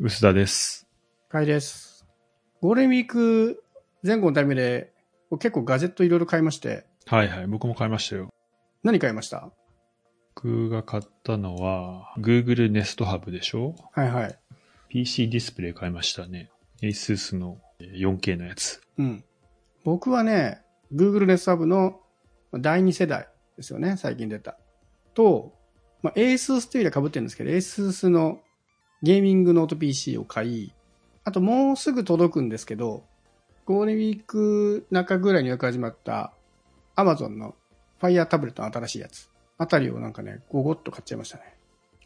薄田です。かいです。ゴールデンウィーク前後のタイムで結構ガジェットいろいろ買いまして、はいはい、僕も買いましたよ。何買いました？僕が買ったのは、Google Nest Hub でしょ？はいはい。?PC ディスプレイ買いましたね。ASUS の 4K のやつ。うん。僕はね、Google Nest Hub の第2世代ですよね、最近出た。と、まあ、ASUS というよりは被ってるんですけど、ASUS のゲーミングノート PC を買い、あともうすぐ届くんですけど、ゴールデンウィーク中ぐらいに予約始まった Amazon の Fire タブレットの新しいやつ。あたりをなんかね、ゴゴッと買っちゃいましたね。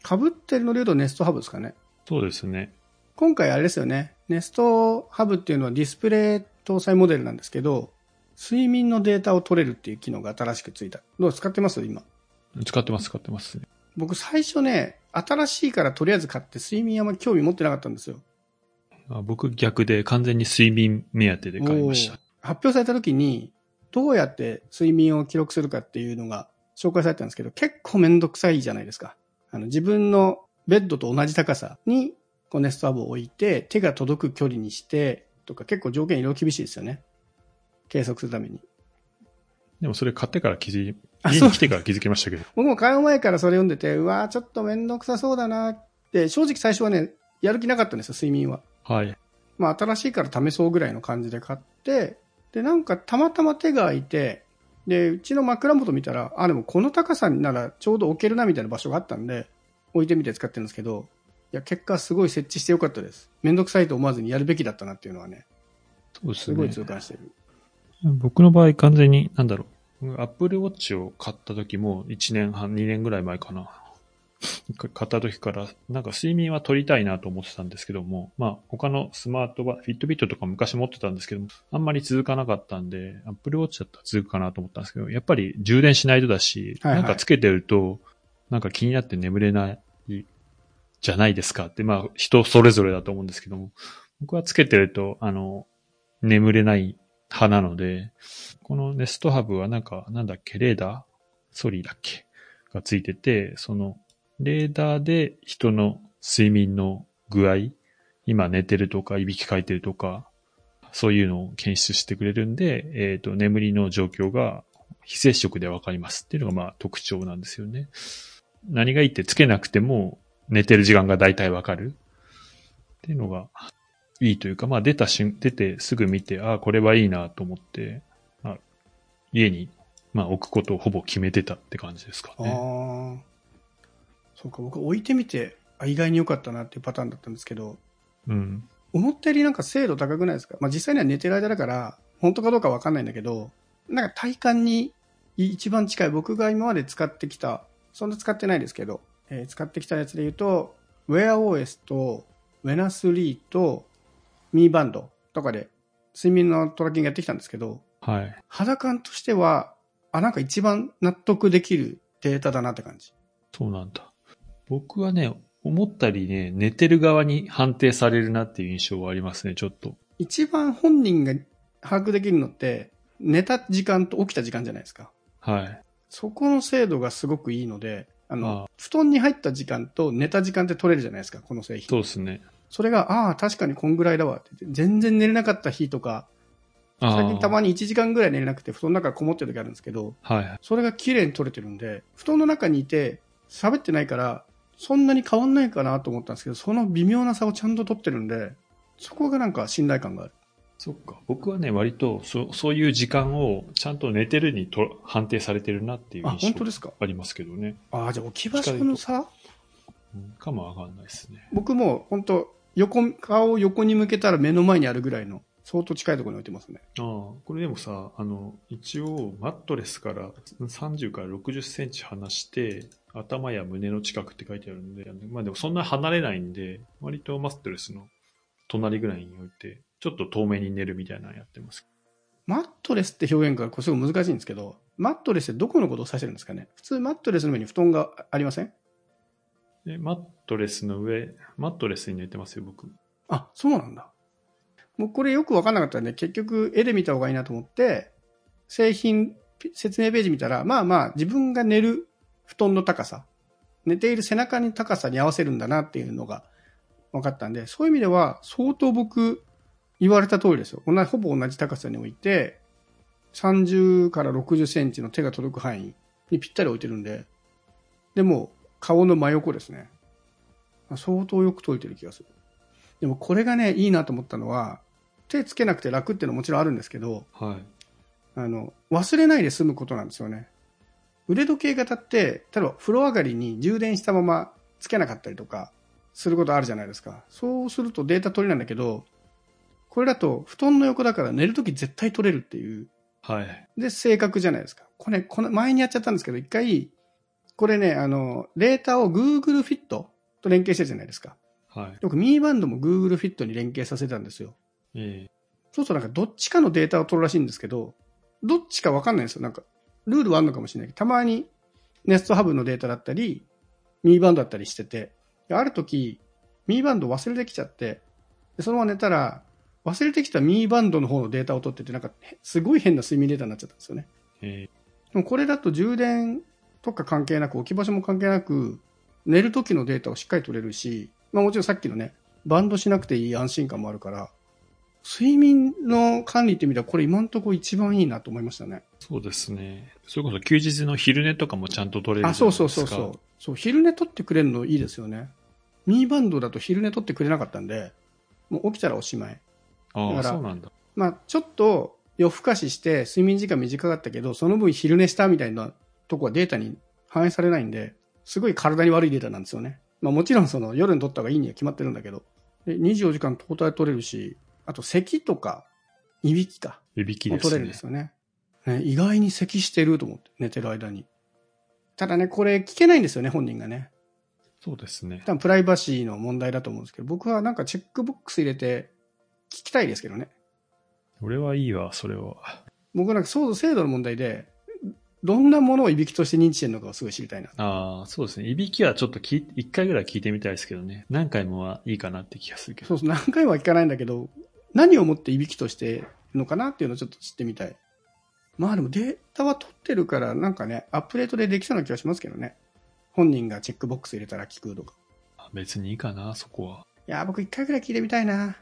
被ってるので言うと Nest Hub ですかね。そうですね。今回あれですよね。ネストハブっていうのはディスプレイ搭載モデルなんですけど、睡眠のデータを取れるっていう機能が新しくついた。どう使ってます？今。使ってます、使ってますね。僕最初ね、新しいからとりあえず買って睡眠あんまり興味持ってなかったんですよ。あ僕逆で完全に睡眠目当てで買いました。発表された時に、どうやって睡眠を記録するかっていうのが紹介されてたんですけど、結構めんどくさいじゃないですか。あの自分のベッドと同じ高さにこうネストハブを置いて、手が届く距離にして、とか結構条件いろいろ厳しいですよね。計測するために。でもそれ買ってから気づい、家に来てから気づきましたけど。僕も買う前からそれ読んでて、うわーちょっとめんどくさそうだなって、正直最初はね、やる気なかったんですよ、睡眠は。はい。まあ新しいから試そうぐらいの感じで買って、で、なんかたまたま手が空いて、で、うちの枕元見たら、あ、でもこの高さならちょうど置けるなみたいな場所があったんで、置いてみて使ってるんですけど、いや、結果すごい設置してよかったです。めんどくさいと思わずにやるべきだったなっていうのはね、そうですすごいね。痛感してる。僕の場合完全に、なんだろう。Apple Watch を買った時も1年半、2年ぐらい前かな。買った時から、なんか睡眠は取りたいなと思ってたんですけども、まあ他のスマートバ、フィットビットとか昔持ってたんですけども、あんまり続かなかったんで、Apple Watch だったら続くかなと思ったんですけど、やっぱり充電しないとだし、はいはいなんかつけてると、なんか気になって眠れないじゃないですかって、まあ人それぞれだと思うんですけども、僕はつけてると、あの、眠れない派なので、このネストハブはなんか、なんだっけ、レーダー？ソリーだっけ？がついてて、その、レーダーで人の睡眠の具合、今寝てるとか、いびきかいてるとか、そういうのを検出してくれるんで、えっ、と、眠りの状況が非接触でわかりますっていうのがまあ特徴なんですよね。何がいいってつけなくても寝てる時間が大体わかるっていうのがいいというか、まあ出た瞬、出てすぐ見て、ああ、これはいいなと思って、まあ、家に、まあ置くことをほぼ決めてたって感じですかね。ああ。そうか、僕置いてみて、あ意外に良かったなっていうパターンだったんですけど、うん。思ったよりなんか精度高くないですか？まあ実際には寝てる間だから、本当かどうかわかんないんだけど、なんか体感に一番近い僕が今まで使ってきた、そんな使ってないですけど、えー使ってきたやつで言うと、WearOS と Wena3 と Mi バンドとかで睡眠のトラッキングやってきたんですけど、はい。肌感としては、あ、なんか一番納得できるデータだなって感じ。そうなんだ。僕はね、思ったりね、寝てる側に判定されるなっていう印象はありますね、ちょっと。一番本人が把握できるのって、寝た時間と起きた時間じゃないですか。はい。そこの精度がすごくいいので、あの、ああ布団に入った時間と寝た時間って取れるじゃないですか、この製品。そうですね。それが、ああ、確かにこんぐらいだわって。全然寝れなかった日とか、あ最近たまに。に1時間ぐらい寝れなくて布団の中こもってる時あるんですけど、はい。それが綺麗に取れてるんで、布団の中にいて喋ってないから、そんなに変わんないかなと思ったんですけど、その微妙な差をちゃんと取ってるんで、そこがなんか信頼感がある。そっか。僕はね、割と、そそういう時間をちゃんと寝てるにと判定されてるなっていうあ、印象本当ですか？ありますけどね。ああ、じゃあ置き場所の差？うんかもわかんないですね。僕も本当横、顔を横に向けたら目の前にあるぐらいの、相当近いところに置いてますね。ああ、これでもさ、あの、一応、マットレスから30から60センチ離して、頭や胸の近くって書いてあるんで、まあでもそんな離れないんで、割とマットレスの隣ぐらいに置いて、ちょっと遠目に寝るみたいなのやってます。マットレスって表現がこれすごい難しいんですけど、マットレスってどこのことを指してるんですかね？普通マットレスの上に布団がありません？で、マットレスの上、マットレスに寝てますよ、僕。あ、そうなんだ。もうこれよくわかんなかったんで、結局絵で見た方がいいなと思って、製品説明ページ見たら、まあまあ自分が寝る布団の高さ、寝ている背中に高さに合わせるんだなっていうのが分かったんで、そういう意味では相当僕言われた通りですよ。同じほぼ同じ高さに置いて、30から60センチの手が届く範囲にぴったり置いてるんで、でも顔の真横ですね。相当よく解いてる気がする。でもこれがね、いいなと思ったのは、手つけなくて楽っていうのはもちろんあるんですけど、はい。あの、忘れないで済むことなんですよね。腕時計型って、例えば風呂上がりに充電したままつけなかったりとかすることあるじゃないですか。そうするとデータ取れないんだけど、これだと布団の横だから寝るとき絶対取れるっていう。はい。で、正確じゃないですか。これ、この前にやっちゃったんですけど、一回、これね、あの、データを Google Fit と連携してるじゃないですか。はい。よくミーバンドも Google Fit に連携させたんですよ。えそうするとなんかどっちかのデータを取るらしいんですけど、どっちかわかんないんですよ。なんか、ルールはあるのかもしれないけど、たまにネストハブのデータだったり、ミーバンドだったりしてて、である時、ミーバンド忘れてきちゃって、でそのまま寝たら、忘れてきたミーバンドの方のデータを取ってて、なんか、へすごい変な睡眠データになっちゃったんですよね。ええでもこれだと充電とか関係なく、置き場所も関係なく、寝る時のデータをしっかり取れるし、まあもちろんさっきのね、バンドしなくていい安心感もあるから、睡眠の管理って意味ではこれ今んとこ一番いいなと思いましたね。そうですね。それこそ休日の昼寝とかもちゃんと取れるあ、そう。そうそうそう。そう、昼寝取ってくれるのいいですよね。ミーバンドだと昼寝取ってくれなかったんで、もう起きたらおしまい。ああ、そうなんだ。まあちょっと夜更かしして睡眠時間短かったけど、その分昼寝したみたいなとこはデータに反映されないんで、すごい体に悪いデータなんですよね。まあもちろんその夜に取った方がいいには決まってるんだけど、で24時間トータル取れるし、あと咳とか、いびきか。いびきですねも取れるんです。よねね。意外に咳してると思って、寝てる間に。ただね、これ聞けないんですよね、本人がね。そうですね。多分プライバシーの問題だと思うんですけど、僕はなんかチェックボックス入れて聞きたいですけどね。俺はいいわ、それは。僕なんかそう制度の問題で、どんなものをいびきとして認知してるのかをすごい知りたいな。ああ、そうですね。いびきはちょっと聞い一回ぐらい聞いてみたいですけどね。何回もはいいかなって気がするけど。そうそう、何回は聞かないんだけど、何をもっていびきとしてるのかなっていうのをちょっと知ってみたい。まあでもデータは取ってるから、なんかね、アップデートでできそうな気がしますけどね。本人がチェックボックス入れたら聞くとか。別にいいかな、そこは。いやー、僕一回ぐらい聞いてみたいな。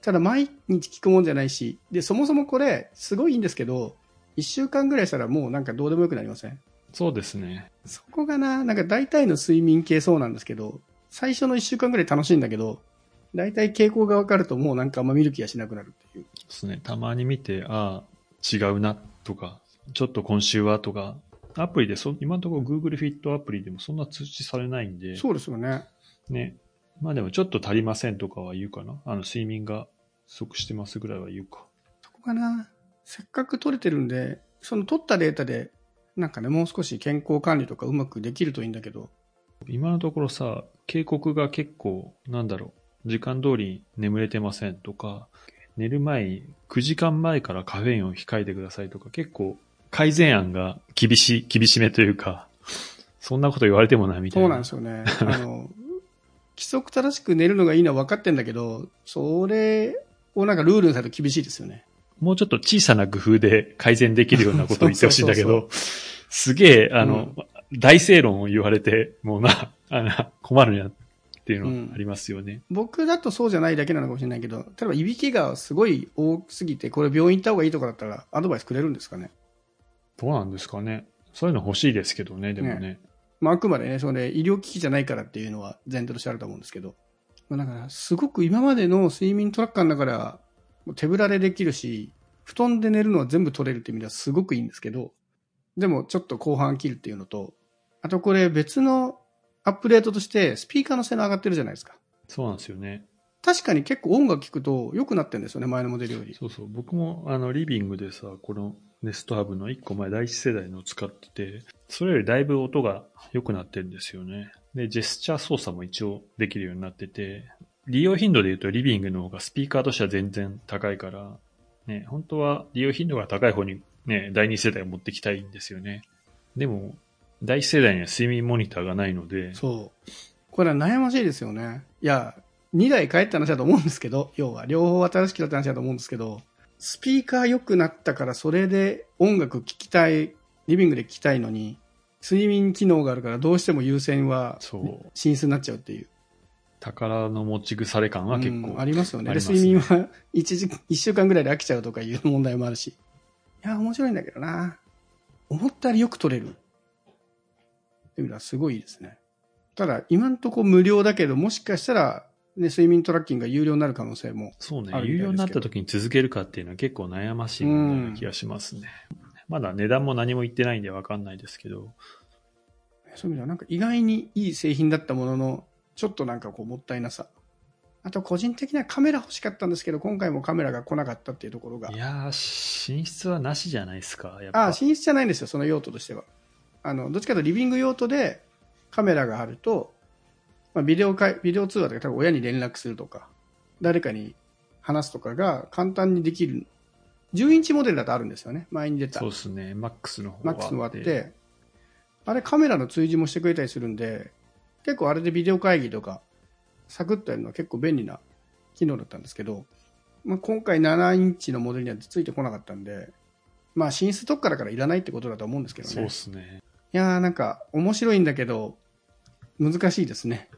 ただ毎日聞くもんじゃないし、で、そもそもこれ、すごいいいんですけど、一週間ぐらいしたらもうなんかどうでもよくなりません？そうですね。そこがな、なんか大体の睡眠系そうなんですけど、最初の一週間ぐらい楽しいんだけど、大体傾向が分かるともうなんかあんま見る気がしなくなるっていう。そうですね。たまに見て、ああ、違うな、とか、ちょっと今週は、とか、アプリでそ、今のところ Google Fit アプリでもそんな通知されないんで、そうですよね。ね。まあでもちょっと足りませんとかは言うかな。あの、睡眠が不足してますぐらいは言うか。そこかな。せっかく取れてるんで、その取ったデータで、なんかね、もう少し健康管理とかうまくできるといいんだけど、今のところさ、警告が結構、なんだろう、時間通り眠れてませんとか、寝る前に9時間前からカフェインを控えてくださいとか、結構改善案が厳しい、厳しめというか、そんなこと言われてもな、みたいな。そうなんですよね。あの、規則正しく寝るのがいいのは分かってんだけど、それをなんかルールにされると厳しいですよね。もうちょっと小さな工夫で改善できるようなことを言ってほしいんだけど、すげえ、あの、大正論を言われて、もうな、あの困るなっていうのはありますよね。僕だとそうじゃないだけなのかもしれないけど、例えばいびきがすごい多すぎて、これ病院行った方がいいとかだったらアドバイスくれるんですかね？どうなんですかね。そういうの欲しいですけどね、でもね。まあ、あくまでね、それ医療機器じゃないからっていうのは前提としてあると思うんですけど。まあ、だから、すごく今までの睡眠トラッカーの中では、手ぶらでできるし、布団で寝るのは全部取れるっていう意味ではすごくいいんですけど、でもちょっと後半切るっていうのと、あとこれ別のアップデートとしてスピーカーの性能上がってるじゃないですか。そうなんですよね。確かに結構音楽聴くと良くなってるんですよね、前のモデルより。そうそう。僕も、あの、リビングでさ、このネストハブの1個前、第一世代のを使ってて、それよりだいぶ音が良くなってるんですよね。で、ジェスチャー操作も一応できるようになってて、利用頻度で言うとリビングの方がスピーカーとしては全然高いから、ね、本当は利用頻度が高い方にね、第二世代を持ってきたいんですよね。でも、第一世代には睡眠モニターがないので、そう。これは悩ましいですよね。いや、2台変えた話だと思うんですけど、要は、両方新しくなった話だと思うんですけど、スピーカー良くなったからそれで音楽聴きたい、リビングで聴きたいのに、睡眠機能があるからどうしても優先はそう。進出になっちゃうっていう。宝の持ち腐れ感は結構、うんありますよね。ね睡眠は一時、一週間ぐらいで飽きちゃうとかいう問題もあるし。いや、面白いんだけどな。思ったよりよく取れる。っていうのはすごいですね。ただ、今んとこ無料だけど、もしかしたら、ね、睡眠トラッキングが有料になる可能性も。そうね有料になった時に続けるかっていうのは結構悩ましい気がしますね。まだ値段も何も言ってないんでわかんないですけど、そういう意味では、なんか意外にいい製品だったものの、ちょっとなんかこう、もったいなさ。あと、個人的にはカメラ欲しかったんですけど、今回もカメラが来なかったっていうところがい。やー、寝室はなしじゃないですか。やっぱああ、寝室じゃないんですよ、その用途としては。あの、どっちかというとリビング用途でカメラがあると、まあ、ビデオ会、ビデオ通話とか多分親に連絡するとか、誰かに話すとかが簡単にできる。10インチモデルだとあるんですよね。前に出たそう。ですね。マックスの方がマックスのあって、あれカメラの追従もしてくれたりするんで、結構あれでビデオ会議とか、サクッとやるのは結構便利な機能だったんですけど、まあ、今回7インチのモデルにはついてこなかったんで、まあ寝室特化だからいらないってことだと思うんですけどね。そうですね。いやーなんか面白いんだけど、難しいですね。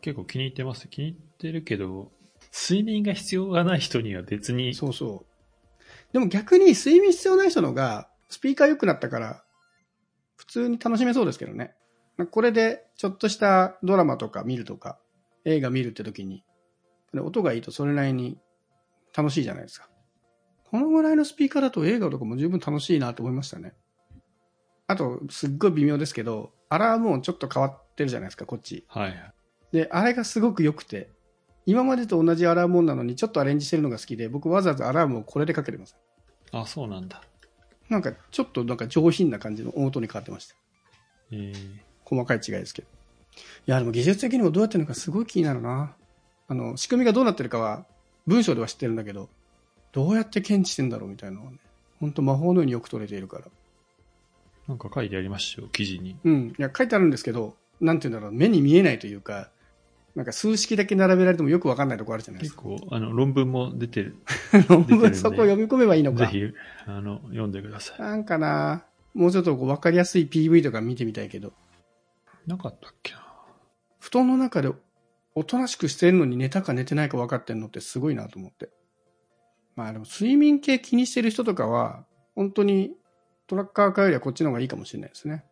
結構気に入ってます。気に入ってるけど、睡眠が必要がない人には別に、そうそう。でも逆に睡眠必要ない人の方が、スピーカー良くなったから、普通に楽しめそうですけどね。これで、ちょっとしたドラマとか見るとか、映画見るって時に、で音がいいとそれなりに楽しいじゃないですか。このぐらいのスピーカーだと映画とかも十分楽しいなと思いましたね。あと、すっごい微妙ですけど、アラーム音ちょっと変わってるじゃないですか、こっち。はい。で、あれがすごく良くて、今までと同じアラーム音なのにちょっとアレンジしてるのが好きで、僕わざわざアラームをこれでかけてます。あ、そうなんだ。なんかちょっとなんか上品な感じの音に変わってました。えー、細かい違いですけど。いや、でも技術的にもどうやってるのかすごい気になるな。あの、仕組みがどうなってるかは文章では知ってるんだけど、どうやって検知してんだろうみたいなのはね、ほんと魔法のようによく取れているから。なんか書いてありましたよ、記事に。うん。いや、書いてあるんですけど、なんて言うんだろう、目に見えないというか、なんか数式だけ並べられてもよくわかんないとこあるじゃないですか。結構、あの、論文も出てる。論文そこ読み込めばいいのか。ぜひ、あの、読んでください。なんかな、もうちょっとこう分かりやすい PV とか見てみたいけど、なかったっけな。布団の中でおとなしくしてるのに寝たか寝てないか分かってんのってすごいなと思って。まあでも睡眠系気にしてる人とかは、本当にトラッカー化よりはこっちの方がいいかもしれないですね。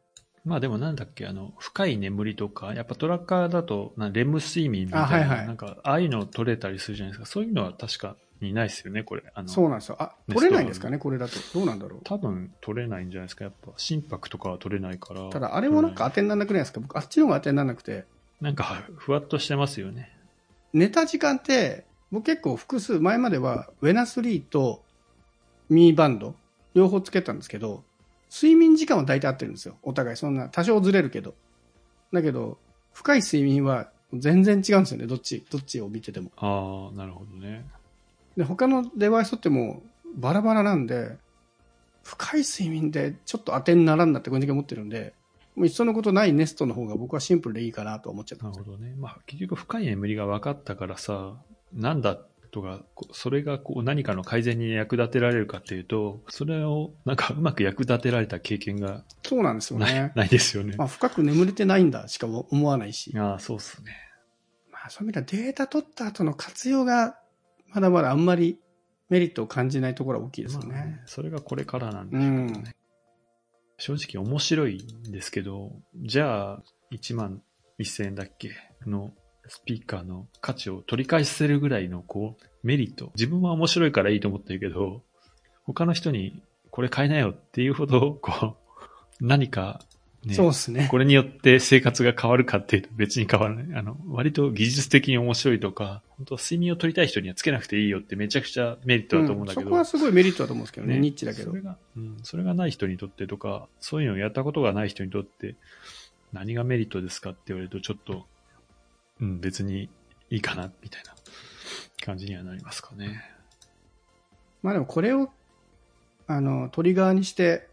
まあでもなんだっけ、あの、深い眠りとか、やっぱトラッカーだと、なレム睡眠みたいな、あはいはいなんか、ああいうの取れたりするじゃないですか。そういうのは確かにないですよね、これ。あの、そうなんですよ。あ、取れないんですかね、これだと。どうなんだろう。多分取れないんじゃないですか。やっぱ心拍とかは取れないから。ただ、あれもなんか当てにならなくないですか？僕、あっちの方が当てにならなくて。なんかふわっとしてますよね。寝た時間って、僕結構複数、前までは、ウェナスリーとミーバンド、両方つけたんですけど、睡眠時間は大体合ってるんですよ。お互い。そんな、多少ずれるけど。だけど、深い睡眠は全然違うんですよね。どっち、どっちを見てても。ああ、なるほどね。で、他のデバイスってもうバラバラなんで、深い睡眠でちょっと当てにならんなって個人的に思ってるんで、もういっそのことないネストの方が僕はシンプルでいいかなと思っちゃった。なるほどね。まあ結局深い眠りが分かったからさ、なんだとか、こそれがこう何かの改善に役立てられるかっていうと、それをなんかうまく役立てられた経験がそうなんですよね。ないですよね。まあ、深く眠れてないんだしか思わないし。ああ、そうっすね。まあ、そういう意味ではデータ取った後の活用が、まだまだあんまりメリットを感じないところは大きいですよね。まあねそれがこれからなんでしょうけどね。うん正直面白いんですけど、じゃあ1万1000円だっけのスピーカーの価値を取り返せるぐらいのこうメリット。自分は面白いからいいと思ってるけど、他の人にこれ買いなよっていうほど、こう、何か、ね、そうですね。これによって生活が変わるかっていうと別に変わらない。あの、割と技術的に面白いとか、本当睡眠を取りたい人にはつけなくていいよってめちゃくちゃメリットだと思うんだけど。そこはすごいメリットだと思うんですけどね、ねニッチだけどそれ。が、うん、それがない人にとってとか、そういうのをやったことがない人にとって、何がメリットですかって言われると、ちょっと、うん、別にいいかな、みたいな感じにはなりますかね。まあでもこれを、あの、トリガーにして、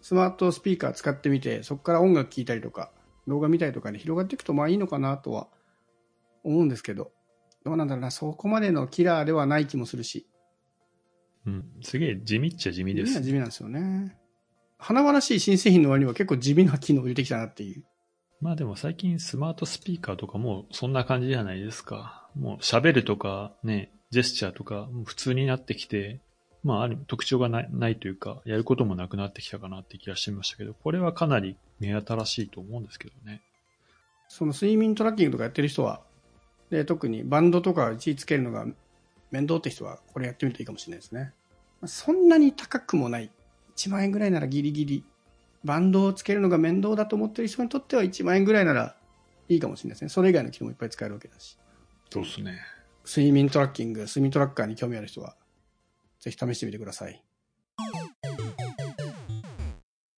スマートスピーカー使ってみて、そこから音楽聴いたりとか、動画見たりとかに広がっていくとまあいいのかなとは思うんですけど、どうなんだろうな、そこまでのキラーではない気もするし、うん、すげえ地味っちゃ地味で地味す。は地味なんですよね。華々しい新製品の割には結構地味な機能を入れてきたなっていう。まあでも最近スマートスピーカーとかもそんな感じじゃないですか。もう喋るとかね、ジェスチャーとか普通になってきて、まあある特徴がないないというか、やることもなくなってきたかなって気がしてましたけど、これはかなり目新しいと思うんですけどね。その睡眠トラッキングとかやってる人は、で、特にバンドとか位置つけるのが面倒って人は、これやってみるといいかもしれないですね。そんなに高くもない。1万円ぐらいならギリギリ。バンドをつけるのが面倒だと思ってる人にとっては1万円ぐらいならいいかもしれないですね。それ以外の機能もいっぱい使えるわけだし。そうですね。睡眠トラッキング、睡眠トラッカーに興味ある人は、ぜひ試してみてください。